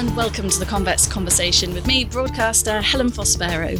and welcome to the Convex Conversation with me, broadcaster Helen Fospero.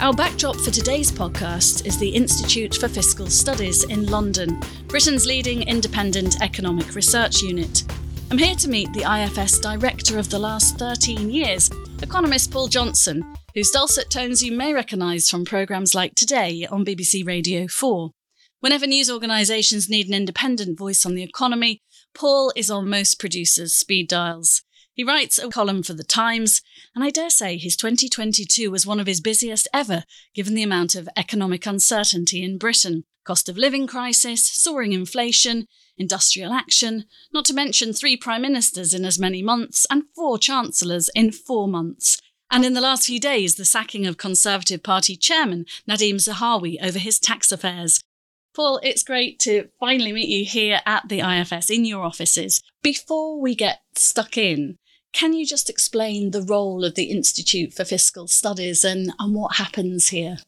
Our backdrop for today's podcast is the Institute for Fiscal Studies in London, Britain's leading independent economic research unit. I'm here to meet the IFS director of the last 13 years, economist Paul Johnson, whose dulcet tones you may recognise from programmes like Today on BBC Radio 4. Whenever news organisations need an independent voice on the economy, Paul is on most producers' speed dials. He writes a column for The Times, and I dare say his 2022 was one of his busiest ever, given the amount of economic uncertainty in Britain cost of living crisis, soaring inflation, industrial action, not to mention three prime ministers in as many months and four chancellors in four months. And in the last few days, the sacking of Conservative Party chairman Nadhim Zahawi over his tax affairs. Paul, it's great to finally meet you here at the IFS in your offices. Before we get stuck in, can you just explain the role of the Institute for Fiscal Studies and, and what happens here?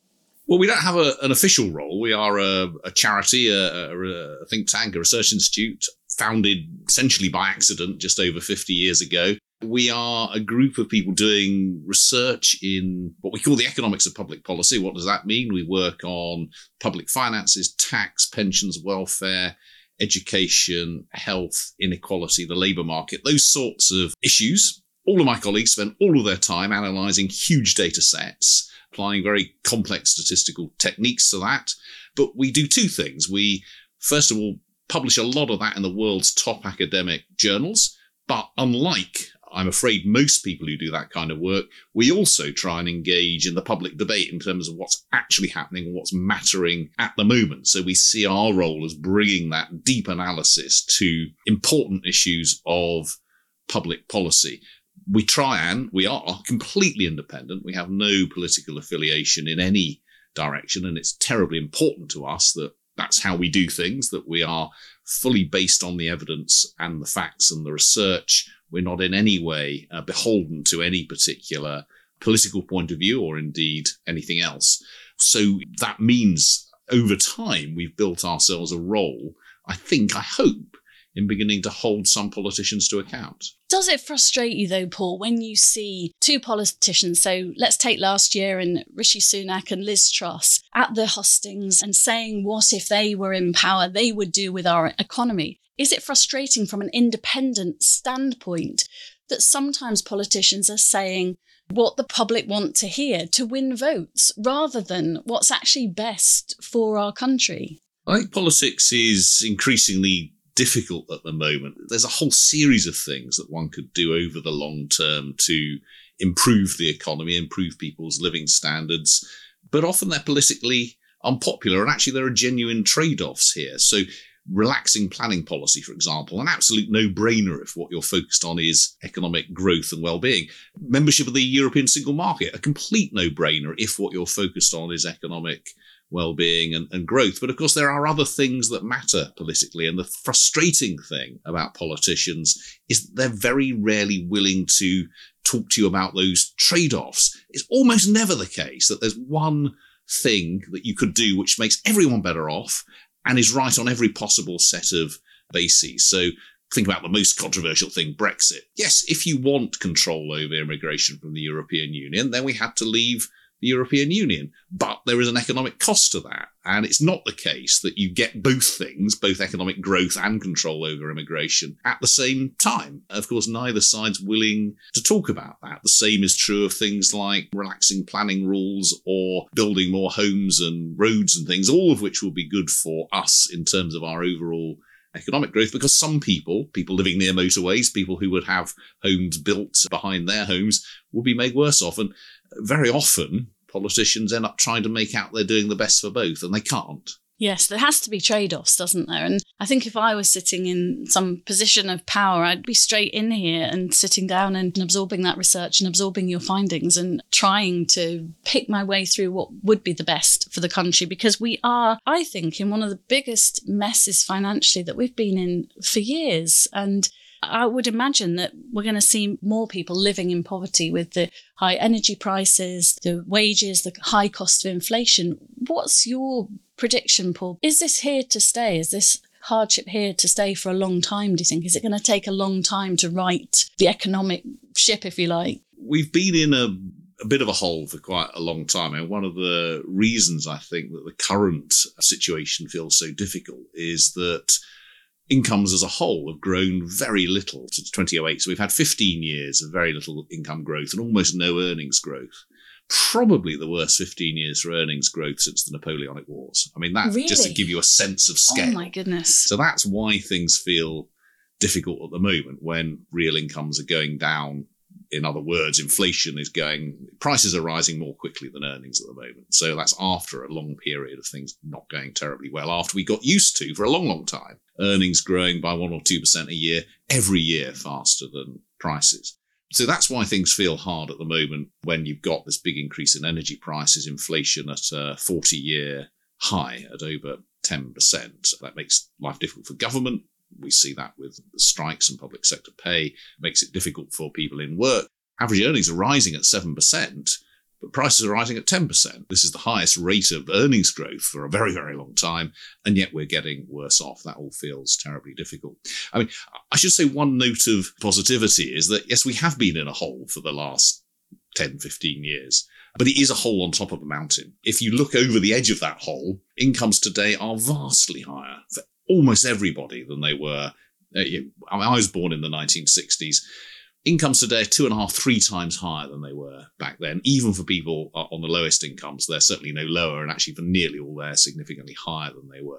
Well, we don't have a, an official role. We are a, a charity, a, a, think tank, a research institute founded essentially by accident just over 50 years ago. We are a group of people doing research in what we call the economics of public policy. What does that mean? We work on public finances, tax, pensions, welfare, education, health, inequality, the labour market, those sorts of issues. All of my colleagues spend all of their time analysing huge data sets, applying very complex statistical techniques to that. But we do two things. We, first of all, publish a lot of that in the world's top academic journals. But unlike I'm afraid most people who do that kind of work, we also try and engage in the public debate in terms of what's actually happening and what's mattering at the moment. So we see our role as bringing that deep analysis to important issues of public policy. We try and we are completely independent. We have no political affiliation in any direction. And it's terribly important to us that that's how we do things, that we are fully based on the evidence and the facts and the research we're not in any way uh, beholden to any particular political point of view or indeed anything else. So that means over time we've built ourselves a role, I think, I hope, in beginning to hold some politicians to account. Does it frustrate you though, Paul, when you see two politicians? So let's take last year and Rishi Sunak and Liz Truss at the hustings and saying what if they were in power they would do with our economy. Is it frustrating from an independent standpoint that sometimes politicians are saying what the public want to hear to win votes rather than what's actually best for our country? I think politics is increasingly difficult at the moment. There's a whole series of things that one could do over the long term to improve the economy, improve people's living standards, but often they're politically unpopular. And actually, there are genuine trade offs here. So relaxing planning policy, for example, an absolute no brainer if what you're focused on is economic growth and well being. Membership of the European single market, a complete no brainer if what you're focused on is economic well being and, and growth. But of course, there are other things that matter politically. And the frustrating thing about politicians is that they're very rarely willing to talk to you about those trade offs. It's almost never the case that there's one thing that you could do which makes everyone better off and is right on every possible set of bases. So think about the most controversial thing Brexit. Yes, if you want control over immigration from the European Union, then we had to leave the European Union. But there is an economic cost to that. And it's not the case that you get both things, both economic growth and control over immigration at the same time. Of course, neither side's willing to talk about that. The same is true of things like relaxing planning rules or building more homes and roads and things, all of which will be good for us in terms of our overall economic growth because some people, people living near motorways, people who would have homes built behind their homes, will be made worse off. And very often politicians end up trying to make out they're doing the best for both, and they can't. Yes, there has to be trade offs, doesn't there? And I think if I was sitting in some position of power, I'd be straight in here and sitting down and absorbing that research and absorbing your findings and trying to pick my way through what would be the best for the country because we are, I think, in one of the biggest messes financially that we've been in for years. And I would imagine that we're going to see more people living in poverty with the high energy prices, the wages, the high cost of inflation. What's your prediction, Paul? Is this here to stay? Is this hardship here to stay for a long time, do you think? Is it going to take a long time to right the economic ship, if you like? We've been in a a bit of a hole for quite a long time. And one of the reasons I think that the current situation feels so difficult is that incomes as a whole have grown very little since 2008. So we've had 15 years of very little income growth and almost no earnings growth. Probably the worst 15 years for earnings growth since the Napoleonic Wars. I mean, that really? just to give you a sense of oh scale. Oh my goodness. So that's why things feel difficult at the moment when real incomes are going down in other words, inflation is going, prices are rising more quickly than earnings at the moment. So that's after a long period of things not going terribly well, after we got used to for a long, long time, earnings growing by one or 2% a year, every year faster than prices. So that's why things feel hard at the moment when you've got this big increase in energy prices, inflation at a 40 year high at over 10%. That makes life difficult for government we see that with strikes and public sector pay, it makes it difficult for people in work. Average earnings are rising at 7%, but prices are rising at 10%. This is the highest rate of earnings growth for a very, very long time, and yet we're getting worse off. That all feels terribly difficult. I mean, I should say one note of positivity is that, yes, we have been in a hole for the last 10, 15 years. But it is a hole on top of a mountain. If you look over the edge of that hole, incomes today are vastly higher for almost everybody than they were. Uh, I was born in the 1960s. Incomes today are two and a half, three times higher than they were back then. Even for people uh, on the lowest incomes, they're certainly no lower, and actually for nearly all, they're significantly higher than they were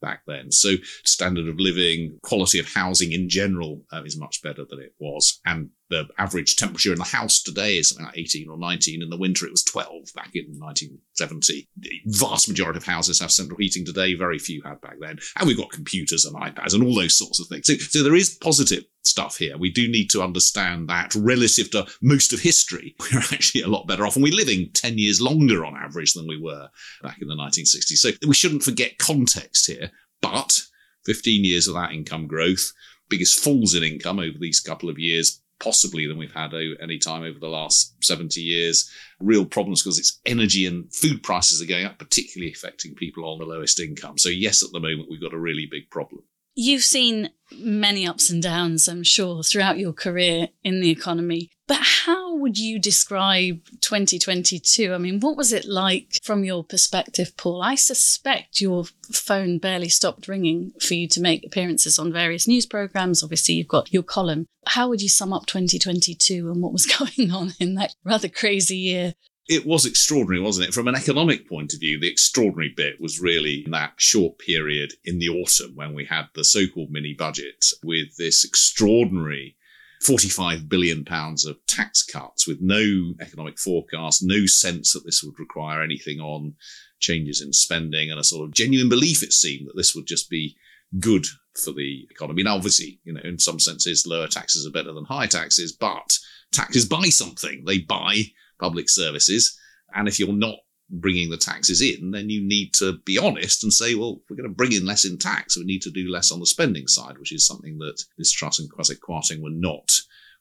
back then. So standard of living, quality of housing in general um, is much better than it was. And the average temperature in the house today is like 18 or 19. In the winter, it was 12 back in 1970. The vast majority of houses have central heating today. Very few had back then. And we've got computers and iPads and all those sorts of things. So, so there is positive stuff here. We do need to understand that relative to most of history, we're actually a lot better off. And we're living 10 years longer on average than we were back in the 1960s. So we shouldn't forget context here. But 15 years of that income growth, biggest falls in income over these couple of years, possibly than we've had any time over the last 70 years. Real problems because it's energy and food prices are going up, particularly affecting people on the lowest income. So, yes, at the moment, we've got a really big problem. You've seen many ups and downs, I'm sure, throughout your career in the economy. But how would you describe 2022? I mean, what was it like from your perspective, Paul? I suspect your phone barely stopped ringing for you to make appearances on various news programs. Obviously, you've got your column. How would you sum up 2022 and what was going on in that rather crazy year? It was extraordinary, wasn't it? From an economic point of view, the extraordinary bit was really that short period in the autumn when we had the so called mini budget with this extraordinary 45 billion pounds of tax cuts with no economic forecast, no sense that this would require anything on changes in spending, and a sort of genuine belief, it seemed, that this would just be good for the economy. Now, obviously, you know, in some senses, lower taxes are better than high taxes, but taxes buy something. They buy public services. And if you're not bringing the taxes in, then you need to be honest and say, well, we're going to bring in less in tax. We need to do less on the spending side, which is something that Liz Truss and Kwasi Kwarteng were not,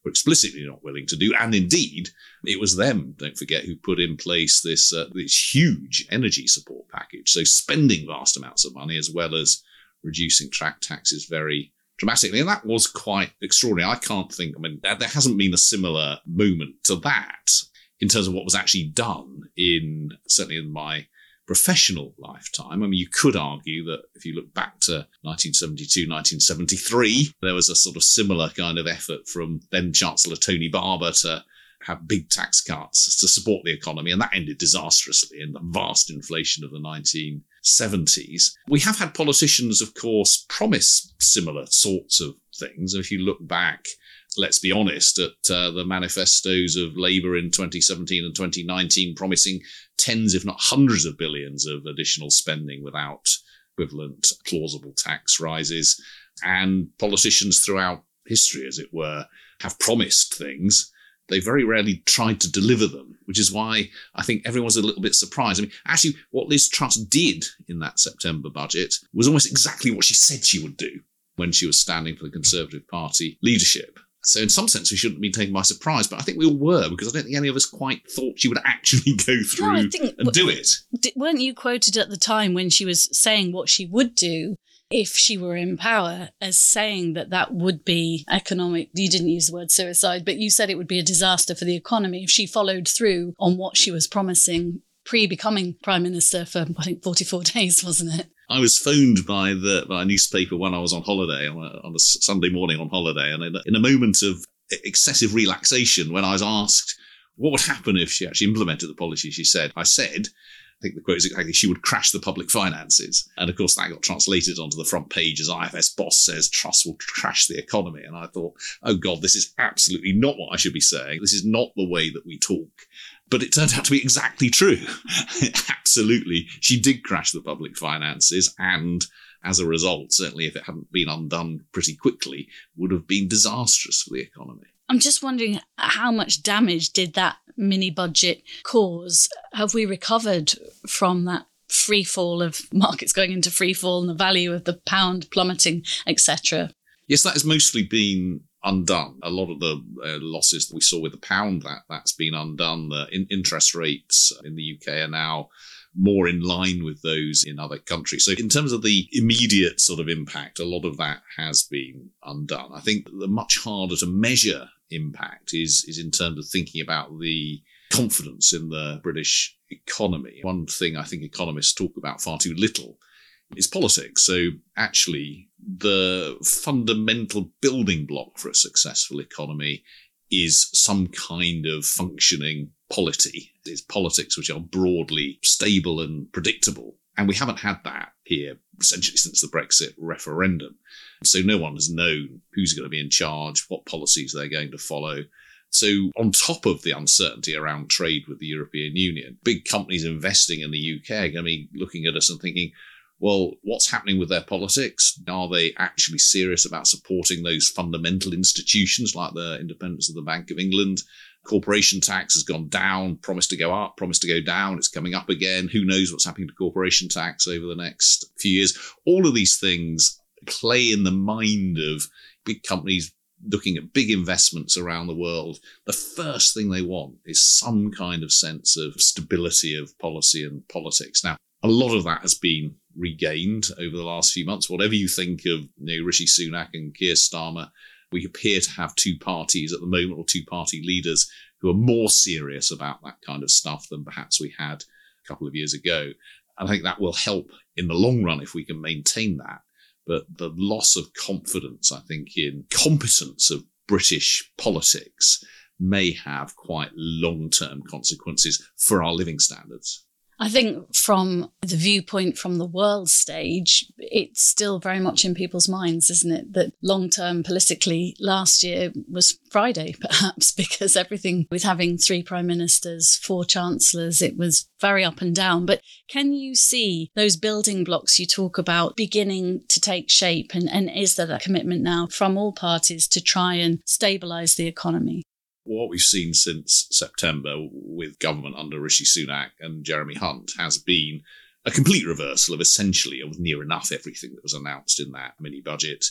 were explicitly not willing to do. And indeed, it was them, don't forget, who put in place this, uh, this huge energy support package. So spending vast amounts of money as well as reducing track taxes very dramatically. And that was quite extraordinary. I can't think, I mean, there hasn't been a similar moment to that in terms of what was actually done in certainly in my professional lifetime. I mean, you could argue that if you look back to 1972, 1973, there was a sort of similar kind of effort from then Chancellor Tony Barber to have big tax cuts to support the economy, and that ended disastrously in the vast inflation of the 1970s. We have had politicians, of course, promise similar sorts of things. If you look back let's be honest, at uh, the manifestos of Labour in 2017 and 2019, promising tens, if not hundreds of billions of additional spending without equivalent plausible tax rises. And politicians throughout history, as it were, have promised things. They very rarely tried to deliver them, which is why I think everyone's a little bit surprised. I mean, actually, what Liz Truss did in that September budget was almost exactly what she said she would do when she was standing for the Conservative Party leadership So in some sense, we shouldn't be taken by surprise, but I think we all were because I don't think any of us quite thought she would actually go through no, think, and do it. Weren't you quoted at the time when she was saying what she would do if she were in power as saying that that would be economic? You didn't use the word suicide, but you said it would be a disaster for the economy if she followed through on what she was promising pre becoming prime minister for I think 44 days, wasn't it? I was phoned by the by a newspaper when I was on holiday on a, on a Sunday morning on holiday, and in a, in a moment of excessive relaxation, when I was asked what would happen if she actually implemented the policy she said, I said. I think the quote is exactly she would crash the public finances. And of course, that got translated onto the front page as IFS boss says Truss will crash the economy. And I thought, oh God, this is absolutely not what I should be saying. This is not the way that we talk. But it turned out to be exactly true. Absolutely. She did crash the public finances and as a result, certainly if it hadn't been undone pretty quickly, would have been disastrous for the economy. I'm just wondering how much damage did that mini budget cause? Have we recovered from that free fall of markets going into free fall and the value of the pound plummeting, etc.? Yes, that has mostly been undone. A lot of the uh, losses that we saw with the pound that that's been undone. The in- interest rates in the UK are now more in line with those in other countries. So, in terms of the immediate sort of impact, a lot of that has been undone. I think the much harder to measure impact is is in terms of thinking about the confidence in the British economy. One thing I think economists talk about far too little is politics. So actually, the fundamental building block for a successful economy is some kind of functioning polity. It's politics which are broadly stable and predictable. And we haven't had that here essentially since the Brexit referendum. So no one has known who's going to be in charge, what policies they're going to follow. So, on top of the uncertainty around trade with the European Union, big companies investing in the UK are going to be looking at us and thinking, well, what's happening with their politics? Are they actually serious about supporting those fundamental institutions like the independence of the Bank of England? Corporation tax has gone down, promised to go up, promised to go down. It's coming up again. Who knows what's happening to corporation tax over the next few years? All of these things play in the mind of big companies looking at big investments around the world. The first thing they want is some kind of sense of stability of policy and politics. Now, a lot of that has been regained over the last few months. Whatever you think of you know, Rishi Sunak and Keir Starmer, we appear to have two parties at the moment, or two party leaders who are more serious about that kind of stuff than perhaps we had a couple of years ago. And I think that will help in the long run if we can maintain that. But the loss of confidence, I think, in competence of British politics may have quite long term consequences for our living standards. I think from the viewpoint from the world stage, it's still very much in people's minds, isn't it? That long term politically last year was Friday, perhaps, because everything with having three prime ministers, four chancellors, it was very up and down. But can you see those building blocks you talk about beginning to take shape? And, and is there a commitment now from all parties to try and stabilise the economy? What we've seen since September with government under Rishi Sunak and Jeremy Hunt has been a complete reversal of essentially of near enough everything that was announced in that mini budget.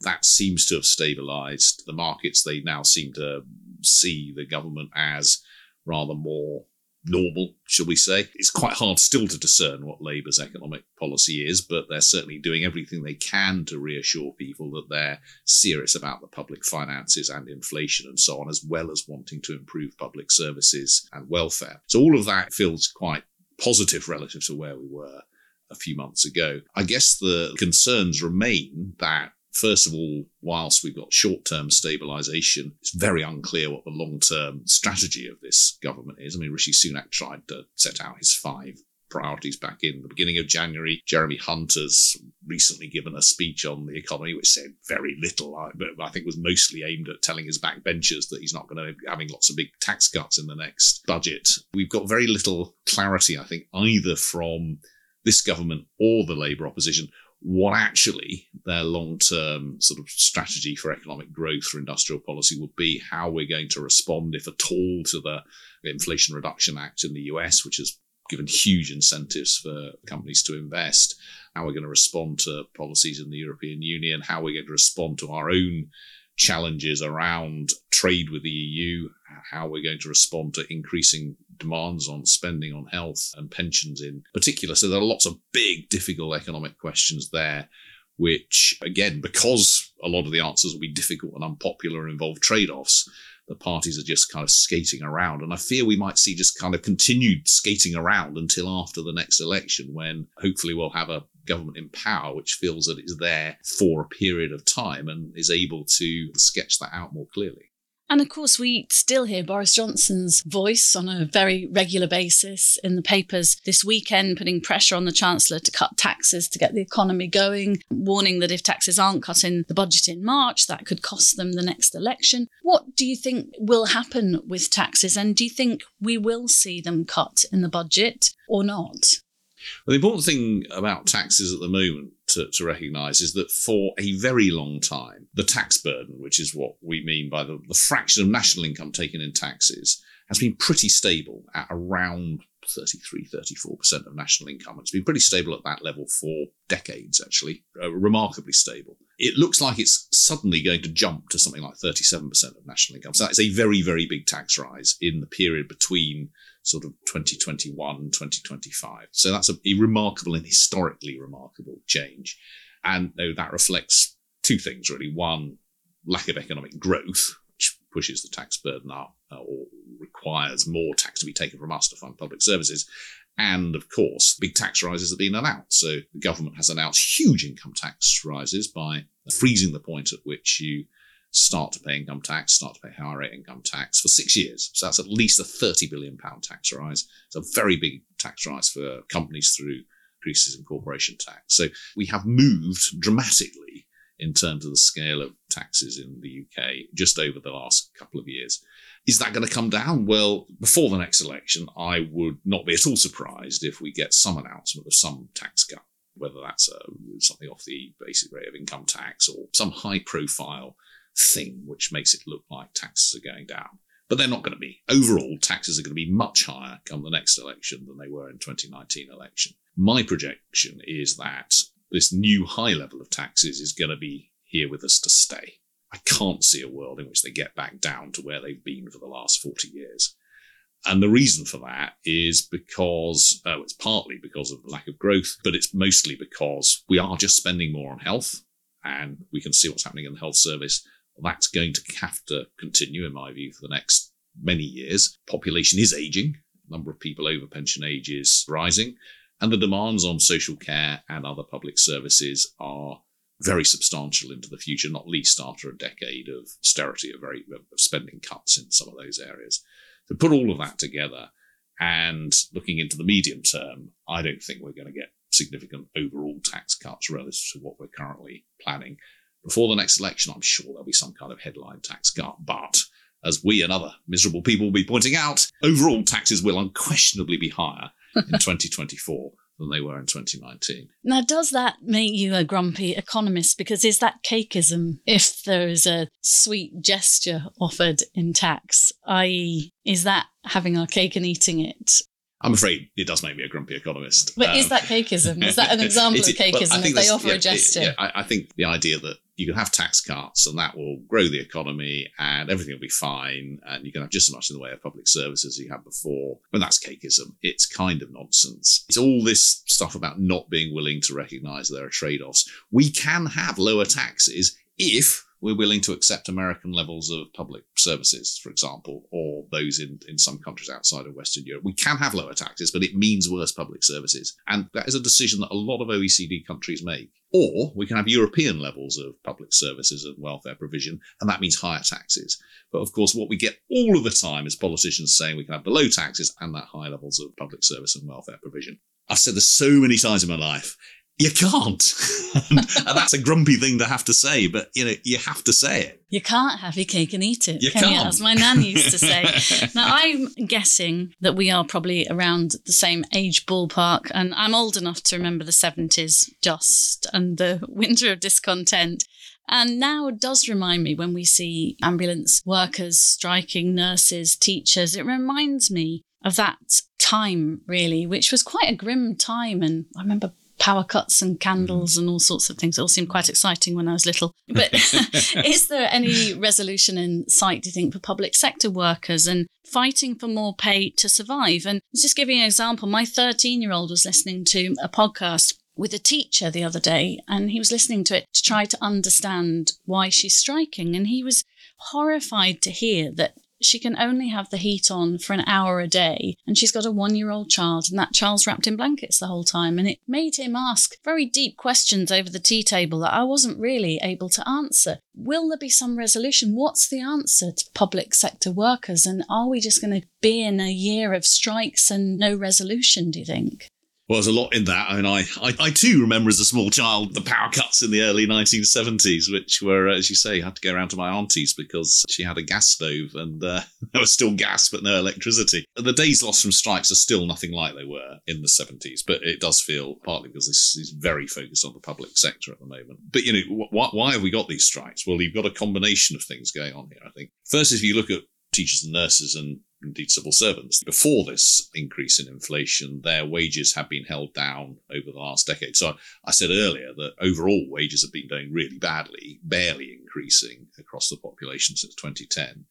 That seems to have stabilized the markets. They now seem to see the government as rather more normal, shall we say. It's quite hard still to discern what Labour's economic policy is, but they're certainly doing everything they can to reassure people that they're serious about the public finances and inflation and so on, as well as wanting to improve public services and welfare. So all of that feels quite positive relative to where we were a few months ago. I guess the concerns remain that First of all, whilst we've got short term stabilisation, it's very unclear what the long term strategy of this government is. I mean, Rishi Sunak tried to set out his five priorities back in the beginning of January. Jeremy Hunt has recently given a speech on the economy, which said very little, but I think was mostly aimed at telling his backbenchers that he's not going to be having lots of big tax cuts in the next budget. We've got very little clarity, I think, either from this government or the Labour opposition what actually their long term sort of strategy for economic growth for industrial policy would be, how we're going to respond, if at all, to the Inflation Reduction Act in the US, which has given huge incentives for companies to invest, how we're going to respond to policies in the European Union, how we're going to respond to our own challenges around trade with the EU, how we're going to respond to increasing demands on spending on health and pensions in particular. So there are lots of big, difficult economic questions there, which, again, because a lot of the answers will be difficult and unpopular and involve trade offs, the parties are just kind of skating around. And I fear we might see just kind of continued skating around until after the next election, when hopefully we'll have a government in power which feels that it's there for a period of time and is able to sketch that out more clearly. And of course, we still hear Boris Johnson's voice on a very regular basis in the papers this weekend, putting pressure on the Chancellor to cut taxes to get the economy going, warning that if taxes aren't cut in the budget in March, that could cost them the next election. What do you think will happen with taxes? And do you think we will see them cut in the budget or not? Well, the important thing about taxes at the moment to, to recognise is that for a very long time, the tax burden, which is what we mean by the, the fraction of national income taken in taxes, has been pretty stable at around 33, 34% of national income. It's been pretty stable at that level for decades, actually, uh, remarkably stable. It looks like it's suddenly going to jump to something like 37% of national income. So that's a very, very big tax rise in the period between sort of 2021, 2025. So that's a, remarkable and historically remarkable change. And though that reflects two things really. One, lack of economic growth, which pushes the tax burden up uh, or requires more tax to be taken from us to fund public services. And of course, big tax rises have been announced. So the government has announced huge income tax rises by freezing the point at which you start to pay income tax, start to pay higher rate income tax for six years. So that's at least a 30 billion pound tax rise. It's a very big tax rise for companies through increases in corporation tax. So we have moved dramatically in terms of the scale of taxes in the UK just over the last couple of years. Is that going to come down? Well, before the next election, I would not be at all surprised if we get some announcement of some tax cut, whether that's uh, something off the basic rate of income tax or some high profile thing which makes it look like taxes are going down. But they're not going to be. Overall, taxes are going to be much higher come the next election than they were in 2019 election. My projection is that this new high level of taxes is going to be here with us to stay. I can't see a world in which they get back down to where they've been for the last 40 years. And the reason for that is because uh, it's partly because of the lack of growth, but it's mostly because we are just spending more on health. And we can see what's happening in the health service. That's going to have to continue, in my view, for the next many years. Population is aging, number of people over pension age is rising, and the demands on social care and other public services are very substantial into the future, not least after a decade of austerity, of very of spending cuts in some of those areas. To put all of that together and looking into the medium term, I don't think we're going to get significant overall tax cuts relative to what we're currently planning. Before the next election, I'm sure there'll be some kind of headline tax cut. But as we and other miserable people will be pointing out, overall taxes will unquestionably be higher in 2024 than they were in 2019. Now, does that make you a grumpy economist? Because is that cakeism if there is a sweet gesture offered in tax, i.e., is that having our cake and eating it? I'm afraid it does make me a grumpy economist. But um, is that cakeism? Is that an example of cakeism well, if they offer yeah, a gesture? yeah, I, I, think the idea that you can have tax cuts and that will grow the economy and everything will be fine and you can have just as much in the way of public services as you had before. When that's cakeism. It's kind of nonsense. It's all this stuff about not being willing to recognize there are trade offs. We can have lower taxes if we're willing to accept American levels of public services, for example, or those in, in some countries outside of Western Europe. We can have lower taxes, but it means worse public services. And that is a decision that a lot of OECD countries make. Or we can have European levels of public services and welfare provision, and that means higher taxes. But of course, what we get all of the time is politicians saying we can have the low taxes and that high levels of public service and welfare provision. I've said this so many times in my life. You can't. and that's a grumpy thing to have to say, but you know, you have to say it. You can't have your cake and eat it. You can can't. You? As my nan used to say. now I'm guessing that we are probably around the same age ballpark, and I'm old enough to remember the 70s just and the winter of discontent. And now it does remind me when we see ambulance workers striking, nurses, teachers, it reminds me of that time, really, which was quite a grim time. And I remember power cuts and candles mm. and all sorts of things. It all seemed quite exciting when I was little. But is there any resolution in sight, do you think, for public sector workers and fighting for more pay to survive? And just giving an example, my 13 year old was listening to a podcast with a teacher the other day and he was listening to it to try to understand why she's striking. And he was horrified to hear that she can only have the heat on for an hour a day and she's got a one year old child and that child's wrapped in blankets the whole time and it made him ask very deep questions over the tea table that I wasn't really able to answer. Will there be some resolution? What's the answer to public sector workers and are we just going to be in a year of strikes and no resolution, do you think? Well, there's a lot in that. I mean, I, I, I, too remember as a small child the power cuts in the early 1970s, which were, as you say, had to go around to my auntie's because she had a gas stove and uh, there was still gas but no electricity. The days lost from strikes are still nothing like they were in the 70s, but it does feel partly because this is very focused on the public sector at the moment. But, you know, wh- why have we got these strikes? Well, you've got a combination of things going on here, I think. First, if you look at teachers and nurses and indeed civil servants. Before this increase in inflation, their wages have been held down over the last decade. So I said earlier that overall wages have been doing really badly, barely increasing across the population since 2010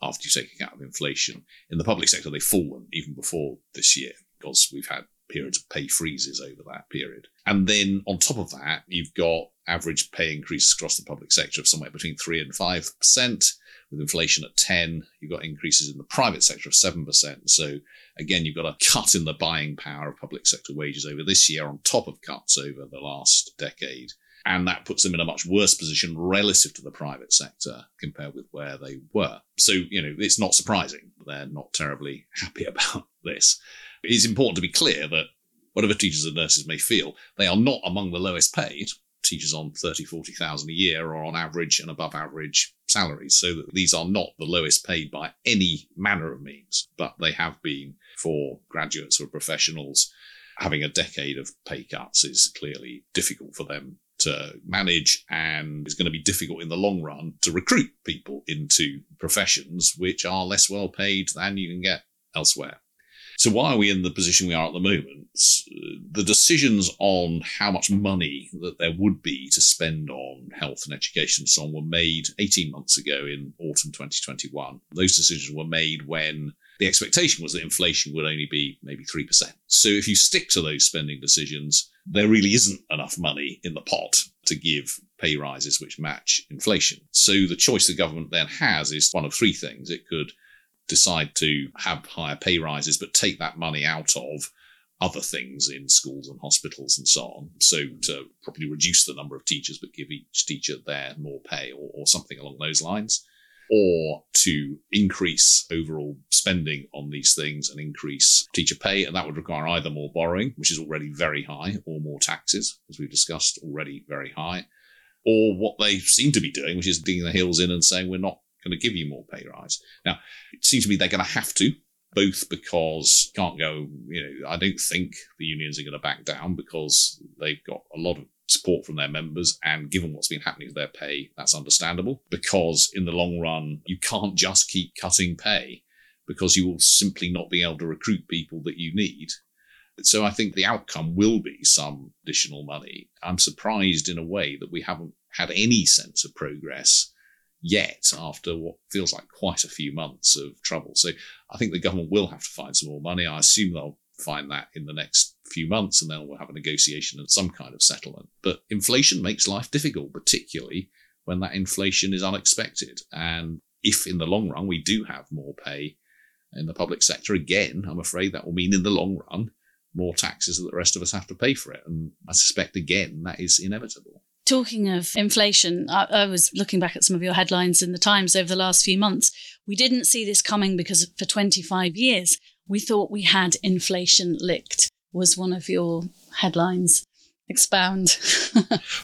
after you take account of inflation. In the public sector, they've fallen even before this year because we've had periods of pay freezes over that period. And then on top of that, you've got average pay increases across the public sector of somewhere between 3 and 5% with inflation at 10, you've got increases in the private sector of 7%. So again, you've got a cut in the buying power of public sector wages over this year on top of cuts over the last decade. And that puts them in a much worse position relative to the private sector compared with where they were. So, you know, it's not surprising they're not terribly happy about this. It's important to be clear that whatever teachers and nurses may feel, they are not among the lowest paid teachers on 30, 40,000 a year or on average and above average salaries. So these are not the lowest paid by any manner of means, but they have been for graduates or professionals. Having a decade of pay cuts is clearly difficult for them to manage and is going to be difficult in the long run to recruit people into professions which are less well paid than you can get elsewhere. So why are we in the position we are at the moment? The decisions on how much money that there would be to spend on health and education and so on were made 18 months ago in autumn 2021. Those decisions were made when the expectation was that inflation would only be maybe 3%. So if you stick to those spending decisions, there really isn't enough money in the pot to give pay rises which match inflation. So the choice the government then has is one of three things. It could decide to have higher pay rises, but take that money out of other things in schools and hospitals and so on. So to probably reduce the number of teachers, but give each teacher there more pay or, or something along those lines. Or to increase overall spending on these things and increase teacher pay. And that would require either more borrowing, which is already very high, or more taxes, as we've discussed, already very high. Or what they seem to be doing, which is digging their heels in and saying, we're not going to give you more pay rise. Now, it seems to me they're going to have to, both because can't go, you know, I don't think the unions are going to back down because they've got a lot of support from their members. And given what's been happening to their pay, that's understandable because in the long run, you can't just keep cutting pay because you will simply not be able to recruit people that you need. So I think the outcome will be some additional money. I'm surprised in a way that we haven't had any sense of progress yet after what feels like quite a few months of trouble. So I think the government will have to find some more money. I assume they'll find that in the next few months and then we'll have a negotiation and some kind of settlement. But inflation makes life difficult, particularly when that inflation is unexpected. And if in the long run we do have more pay in the public sector, again, I'm afraid that will mean in the long run more taxes that the rest of us have to pay for it. And I suspect again that is inevitable. Talking of inflation, I, I, was looking back at some of your headlines in the Times over the last few months. We didn't see this coming because for 25 years, we thought we had inflation licked, was one of your headlines. Expound.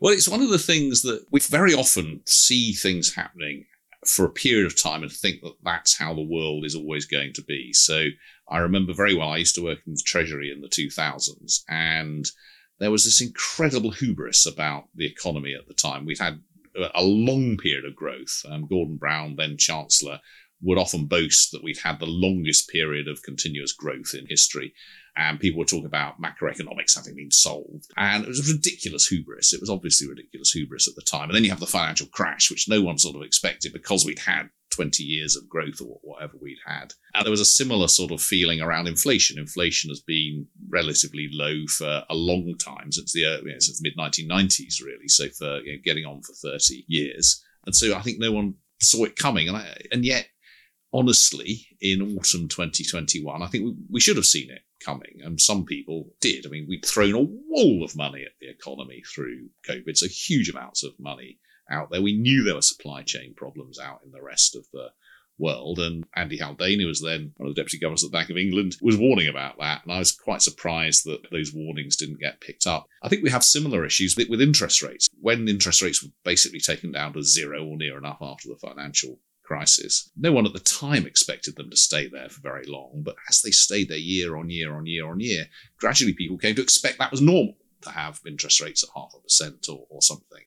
well, it's one of the things that we very often see things happening for a period of time and think that that's how the world is always going to be. So I remember very well, I used to work in the Treasury in the 2000s, and there was this incredible hubris about the economy at the time. We'd had a long period of growth. Um, Gordon Brown, then Chancellor, would often boast that we'd had the longest period of continuous growth in history. and people were talking about macroeconomics having been solved. And it was ridiculous hubris. It was obviously ridiculous hubris at the time. And then you have the financial crash, which no one sort of expected because we'd had 20 years of growth or whatever we'd had. And there was a similar sort of feeling around inflation. Inflation has been relatively low for a long time, since the, you know, since the mid 1990s, really. So for you know, getting on for 30 years. And so I think no one saw it coming. And, I, and yet, honestly, in autumn 2021, I think we, we should have seen it coming. And some people did. I mean, we'd thrown a wall of money at the economy through COVID, so huge amounts of money out there. We knew there were supply chain problems out in the rest of the world. And Andy Haldane, who was then one of the deputy governors at the Bank of England, was warning about that. And I was quite surprised that those warnings didn't get picked up. I think we have similar issues with interest rates. When interest rates were basically taken down to zero or near enough after the financial crisis. No one at the time expected them to stay there for very long, but as they stayed there year on year on year on year, gradually people came to expect that was normal to have interest rates at half a percent or, or something.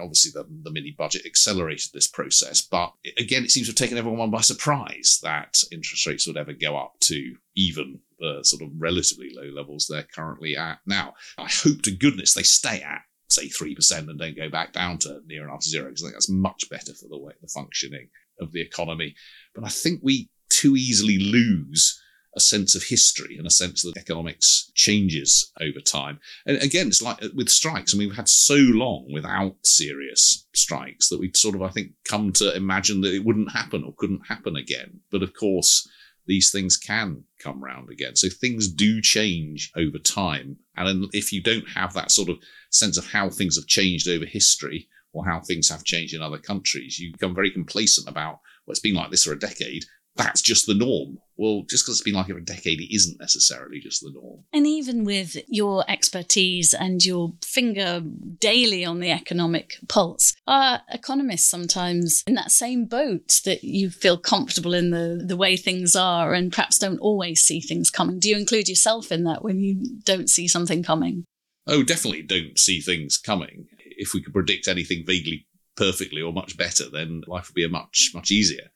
Obviously, the, the mini budget accelerated this process, but again, it seems to have taken everyone by surprise that interest rates would ever go up to even the sort of relatively low levels they're currently at now. I hope to goodness they stay at say 3% and don't go back down to near enough zero because I think that's much better for the way the functioning of the economy. But I think we too easily lose a sense of history and a sense that economics changes over time. And again, it's like uh, with strikes. I mean, we've had so long without serious strikes that we'd sort of, I think, come to imagine that it wouldn't happen or couldn't happen again. But of course, these things can come round again. So things do change over time. And if you don't have that sort of sense of how things have changed over history or how things have changed in other countries, you become very complacent about, well, it's been like this for a decade that's just the norm. Well, just because it's been like it for a decade, it isn't necessarily just the norm. And even with your expertise and your finger daily on the economic pulse, are economists sometimes in that same boat that you feel comfortable in the, the way things are and perhaps don't always see things coming? Do you include yourself in that when you don't see something coming? Oh, definitely don't see things coming. If we could predict anything vaguely perfectly or much better, then life would be a much, much easier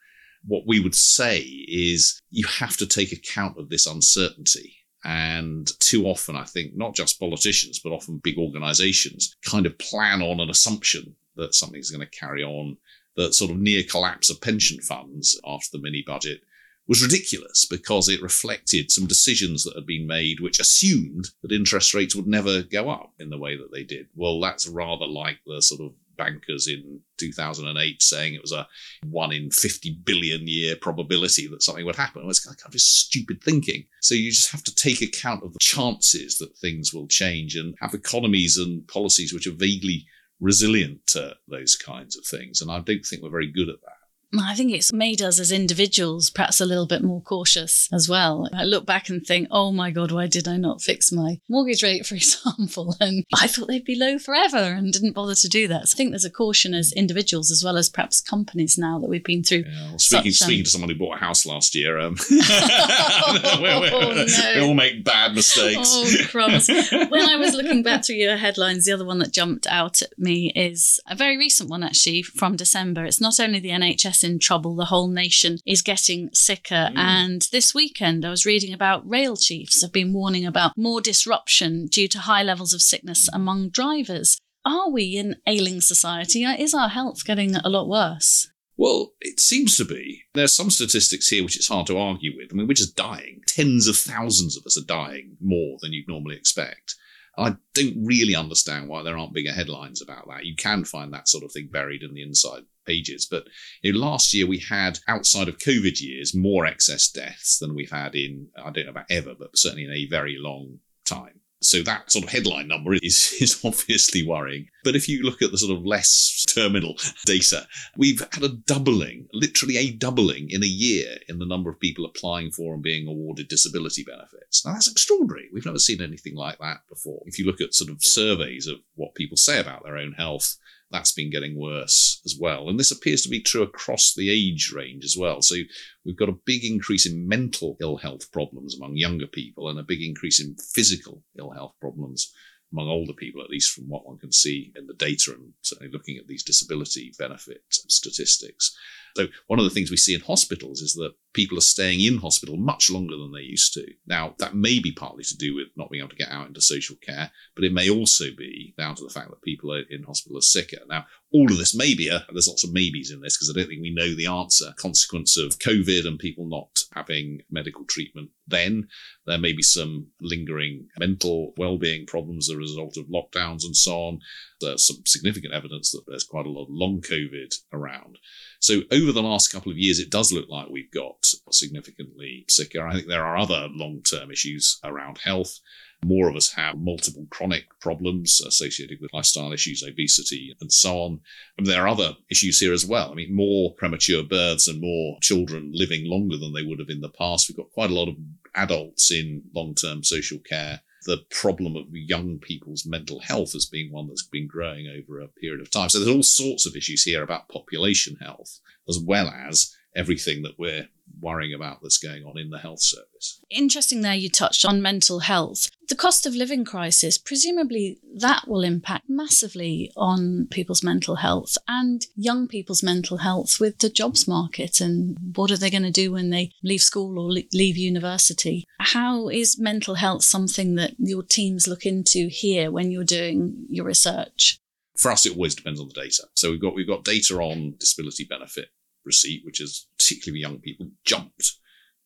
what we would say is you have to take account of this uncertainty. And too often, I think, not just politicians, but often big organizations kind of plan on an assumption that something's going to carry on. That sort of near collapse of pension funds after the mini budget was ridiculous because it reflected some decisions that had been made which assumed that interest rates would never go up in the way that they did. Well, that's rather like the sort of bankers in 2008 saying it was a one in 50 billion year probability that something would happen. It's kind of just stupid thinking. So you just have to take account of the chances that things will change and have economies and policies which are vaguely resilient to those kinds of things. And I don't think we're very good at that. I think it's made us as individuals perhaps a little bit more cautious as well. I look back and think, oh my God, why did I not fix my mortgage rate, for example? And I thought they'd be low forever and didn't bother to do that. So I think there's a caution as individuals as well as perhaps companies now that we've been through. Yeah, well, speaking, such, um... speaking to someone who bought a house last year, um, oh, no. we all make bad mistakes. Oh, crumbs. when I was looking back through your headlines, the other one that jumped out at me is a very recent one actually from December. It's not only the NHS in trouble. The whole nation is getting sicker. Mm. And this weekend, I was reading about rail chiefs have been warning about more disruption due to high levels of sickness among drivers. Are we in ailing society? Is our health getting a lot worse? Well, it seems to be. There's some statistics here which it's hard to argue with. I mean, we're just dying. Tens of thousands of us are dying more than you'd normally expect. I don't really understand why there aren't bigger headlines about that. You can find that sort of thing buried in the inside pages. But you know, last year we had, outside of COVID years, more excess deaths than we've had in, I don't know about ever, but certainly in a very long time. So that sort of headline number is, is obviously worrying. But if you look at the sort of less terminal data, we've had a doubling, literally a doubling in a year in the number of people applying for and being awarded disability benefits. Now that's extraordinary. We've never seen anything like that before. If you look at sort of surveys of what people say about their own health, that's been getting worse as well. And this appears to be true across the age range as well. So we've got a big increase in mental ill health problems among younger people and a big increase in physical ill health problems among older people, at least from what one can see in the data and certainly looking at these disability benefit statistics. So one of the things we see in hospitals is that people are staying in hospital much longer than they used to. Now, that may be partly to do with not being able to get out into social care, but it may also be down to the fact that people in hospital are sicker. Now, all of this may be a, uh, there's lots of maybes in this because I don't think we know the answer. Consequence of COVID and people not having medical treatment then. There may be some lingering mental well-being problems as a result of lockdowns and so on. There's some significant evidence that there's quite a lot of long COVID around. So over the last couple of years, it does look like we've got significantly sicker. I think there are other long-term issues around health. More of us have multiple chronic problems associated with lifestyle issues, obesity, and so on. And there are other issues here as well. I mean, more premature births and more children living longer than they would have in the past. We've got quite a lot of adults in long term social care the problem of young people's mental health as being one that's been growing over a period of time. So there's all sorts of issues here about population health, as well as everything that we're worrying about that's going on in the health service. Interesting there you touched on mental health. The cost of living crisis, presumably that will impact massively on people's mental health and young people's mental health with the jobs market and what are they going to do when they leave school or leave university. How is mental health something that your teams look into here when you're doing your research? For us, it always depends on the data. So we've got we've got data on disability benefit receipt, which is particularly young people, jumped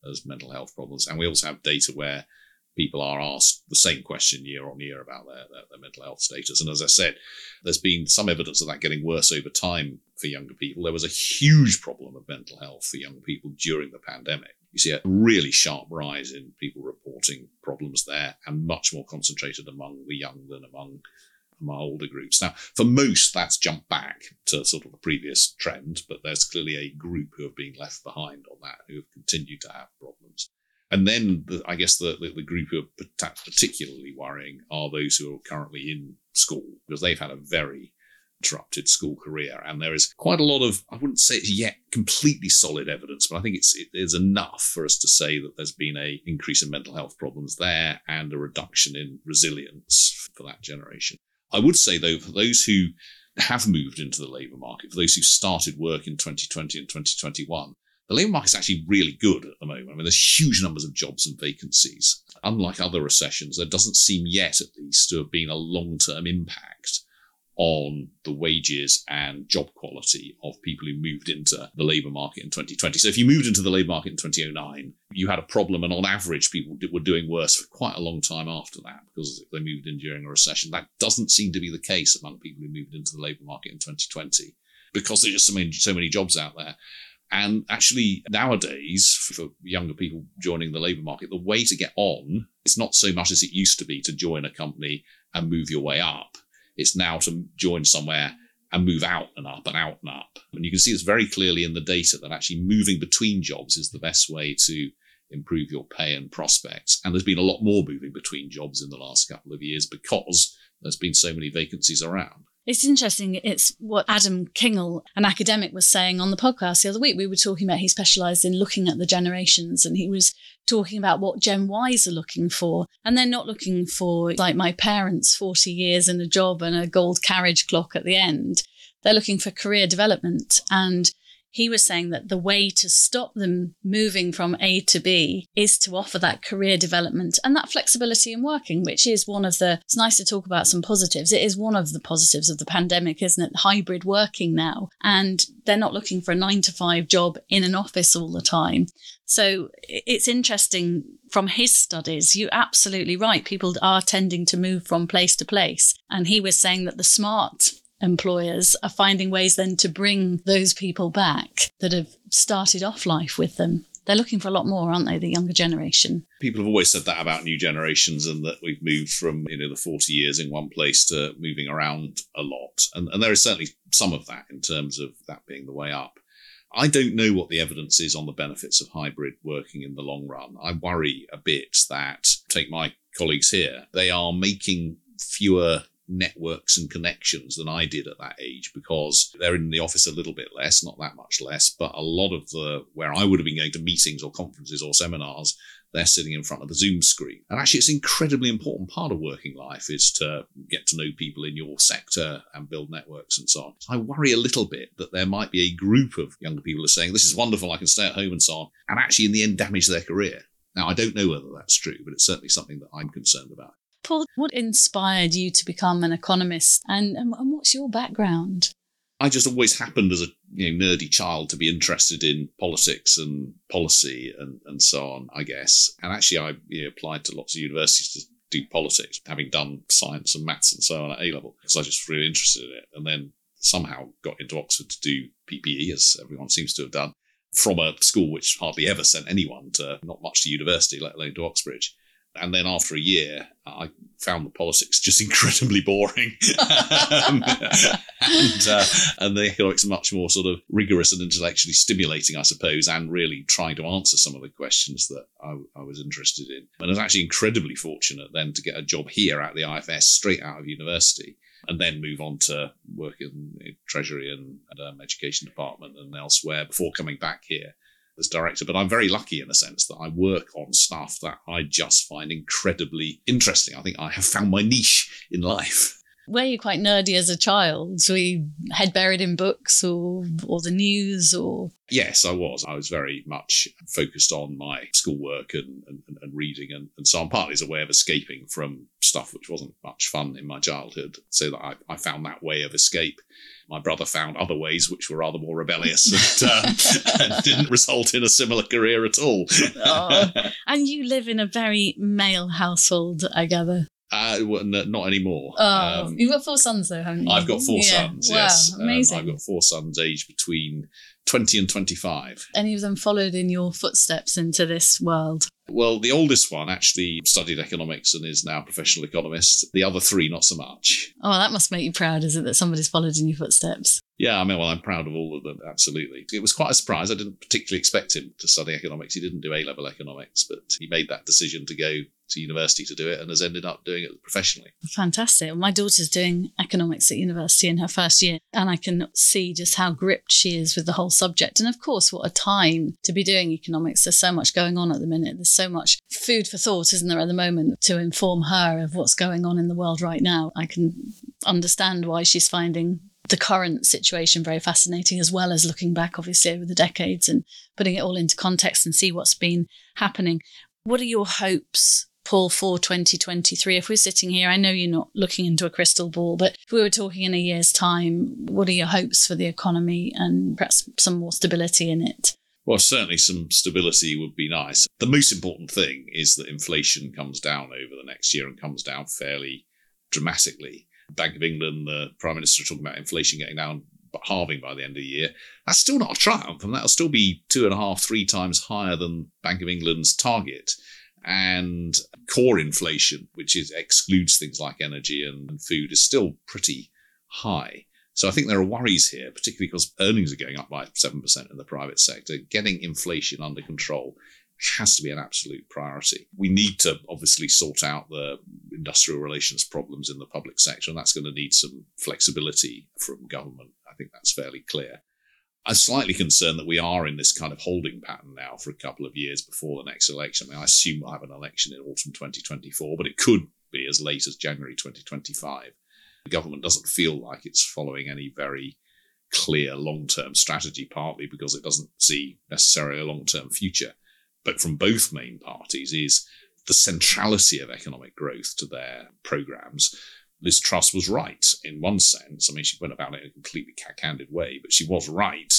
as mental health problems. And we also have data where people are asked the same question year on year about their, their, their, mental health status. And as I said, there's been some evidence of that getting worse over time for younger people. There was a huge problem of mental health for young people during the pandemic. You see a really sharp rise in people reporting problems there and much more concentrated among the young than among our older groups. Now, for most, that's jumped back to sort of a previous trend, but there's clearly a group who have been left behind on that, who have continued to have problems. And then the, I guess the, the, the, group who are particularly worrying are those who are currently in school, because they've had a very interrupted school career. And there is quite a lot of, I wouldn't say it's yet completely solid evidence, but I think it's, it is enough for us to say that there's been a increase in mental health problems there and a reduction in resilience for that generation. I would say, though, for those who have moved into the labour market, for those who started work in 2020 and 2021, the labour market is actually really good at the moment. I mean, there's huge numbers of jobs and vacancies. Unlike other recessions, there doesn't seem yet, at least, to have been a long term impact on the wages and job quality of people who moved into the labour market in 2020. So if you moved into the labour market in 2009, you had a problem, and on average, people were doing worse for quite a long time after that because they moved in during a recession. That doesn't seem to be the case among people who moved into the labour market in 2020 because there's just so many, so many jobs out there. And actually, nowadays, for younger people joining the labour market, the way to get on is not so much as it used to be to join a company and move your way up it's now to join somewhere and move out and up and out and up. And you can see this very clearly in the data that actually moving between jobs is the best way to improve your pay and prospects. And there's been a lot more moving between jobs in the last couple of years because there's been so many vacancies around. It's interesting. It's what Adam Kingle, an academic, was saying on the podcast the other week. We were talking about he specialised in looking at the generations and he was talking about what Gen Ys are looking for. And they're not looking for, like my parents, 40 years in a job and a gold carriage clock at the end. They're looking for career development. And he was saying that the way to stop them moving from A to B is to offer that career development and that flexibility in working, which is one of the, it's nice to talk about some positives. It is one of the positives of the pandemic, isn't it? Hybrid working now. And they're not looking for a nine to five job in an office all the time. So it's interesting from his studies. You're absolutely right. People are tending to move from place to place. And he was saying that the smart employers are finding ways then to bring those people back that have started off life with them. They're looking for a lot more, aren't they, the younger generation? People have always said that about new generations and that we've moved from, you know, the 40 years in one place to moving around a lot. And, and there is certainly some of that in terms of that being the way up. I don't know what the evidence is on the benefits of hybrid working in the long run. I worry a bit that, take my colleagues here, they are making fewer networks and connections than I did at that age because they're in the office a little bit less, not that much less, but a lot of the where I would have been going to meetings or conferences or seminars, they're sitting in front of the Zoom screen. And actually, it's an incredibly important part of working life is to get to know people in your sector and build networks and so on. I worry a little bit that there might be a group of younger people who are saying, this is wonderful, I can stay at home and so on, and actually in the end damage their career. Now, I don't know whether that's true, but it's certainly something that I'm concerned about. Paul, what inspired you to become an economist and, and, what's your background? I just always happened as a you know, nerdy child to be interested in politics and policy and, and so on, I guess. And actually, I you know, applied to lots of universities to do politics, having done science and maths and so on at A level, because I was just really interested in it. And then somehow got into Oxford to do PPE, as everyone seems to have done, from a school which hardly ever sent anyone to not much to university, let alone to Oxbridge. And then after a year, I found the politics just incredibly boring. and, uh, and the economics much more sort of rigorous and intellectually stimulating, I suppose, and really trying to answer some of the questions that I, I was interested in. And I was actually incredibly fortunate then to get a job here at the IFS straight out of university and then move on to work in Treasury and, and um, Education Department and elsewhere before coming back here as director, but I'm very lucky in a sense that I work on stuff that I just find incredibly interesting. I think I have found my niche in life. Were you quite nerdy as a child? Were you head buried in books or or the news or? Yes, I was. I was very much focused on my schoolwork and, and, and reading and, and so on, partly as a way of escaping from stuff which wasn't much fun in my childhood. So that I, I found that way of escape my brother found other ways which were rather more rebellious and, uh, and didn't result in a similar career at all. oh, and you live in a very male household, I gather. Uh, well, not anymore. Oh, um, you've got four sons, though, haven't you? I've got four yeah. sons. Wow, yes, amazing. Um, I've got four sons, aged between 20 and 25. Any of them followed in your footsteps into this world? Well, the oldest one actually studied economics and is now a professional economist. The other three, not so much. Oh, that must make you proud, is it, that somebody's followed in your footsteps? Yeah, I mean, well, I'm proud of all of them, absolutely. It was quite a surprise. I didn't particularly expect him to study economics. He didn't do A level economics, but he made that decision to go to university to do it and has ended up doing it professionally. Fantastic. My daughter's doing economics at university in her first year, and I can see just how gripped she is with the whole subject. And of course, what a time to be doing economics. There's so much going on at the minute. There's so much food for thought, isn't there, at the moment, to inform her of what's going on in the world right now. I can understand why she's finding the current situation very fascinating, as well as looking back, obviously, over the decades and putting it all into context and see what's been happening. What are your hopes Paul for 2023? If we're sitting here, I know you're not looking into a crystal ball, but if we were talking in a year's time, what are your hopes for the economy and perhaps some more stability in it? Well, certainly some stability would be nice. The most important thing is that inflation comes down over the next year and comes down fairly dramatically. Bank of England, the Prime Minister talking about inflation getting down but halving by the end of the year. That's still not a triumph, and that'll still be two and a half, three times higher than Bank of England's target. And core inflation, which is, excludes things like energy and, food, is still pretty high. So I think there are worries here, particularly because earnings are going up by 7% in the private sector. Getting inflation under control has to be an absolute priority. We need to obviously sort out the industrial relations problems in the public sector, and that's going to need some flexibility from government. I think that's fairly clear. I'm slightly concerned that we are in this kind of holding pattern now for a couple of years before the next election. I mean, I assume we'll have an election in autumn 2024, but it could be as late as January 2025. The government doesn't feel like it's following any very clear long term strategy, partly because it doesn't see necessarily a long term future but from both main parties, is the centrality of economic growth to their programs. Liz Truss was right in one sense. I mean, she went about it in a completely candid way, but she was right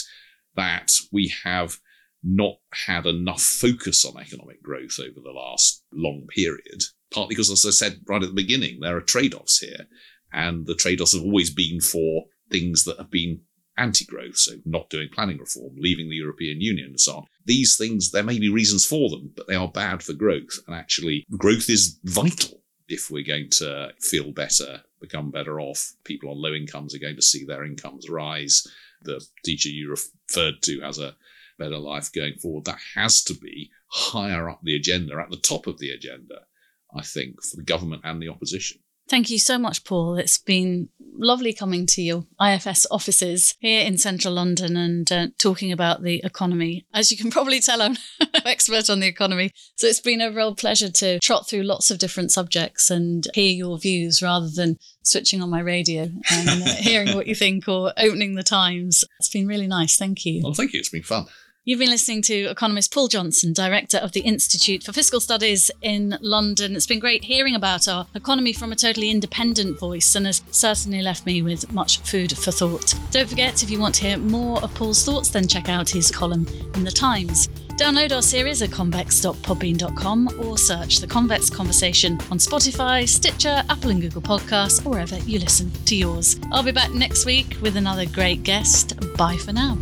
that we have not had enough focus on economic growth over the last long period. Partly because, as I said right at the beginning, there are trade offs here. And the trade offs have always been for things that have been anti growth, so not doing planning reform, leaving the European Union, and so on. These things, there may be reasons for them, but they are bad for growth. And actually, growth is vital if we're going to feel better, become better off. People on low incomes are going to see their incomes rise. The teacher you referred to has a better life going forward. That has to be higher up the agenda, at the top of the agenda, I think, for the government and the opposition. Thank you so much, Paul. It's been lovely coming to your IFS offices here in central London and uh, talking about the economy. As you can probably tell, I'm an expert on the economy. So it's been a real pleasure to trot through lots of different subjects and hear your views rather than switching on my radio and uh, hearing what you think or opening the Times. It's been really nice. Thank you. Well, thank you. It's been fun. You've been listening to economist Paul Johnson, director of the Institute for Fiscal Studies in London. It's been great hearing about our economy from a totally independent voice and has certainly left me with much food for thought. Don't forget, if you want to hear more of Paul's thoughts, then check out his column in The Times. Download our series at convex.podbean.com or search The Convex Conversation on Spotify, Stitcher, Apple and Google Podcasts, or wherever you listen to yours. I'll be back next week with another great guest. Bye for now.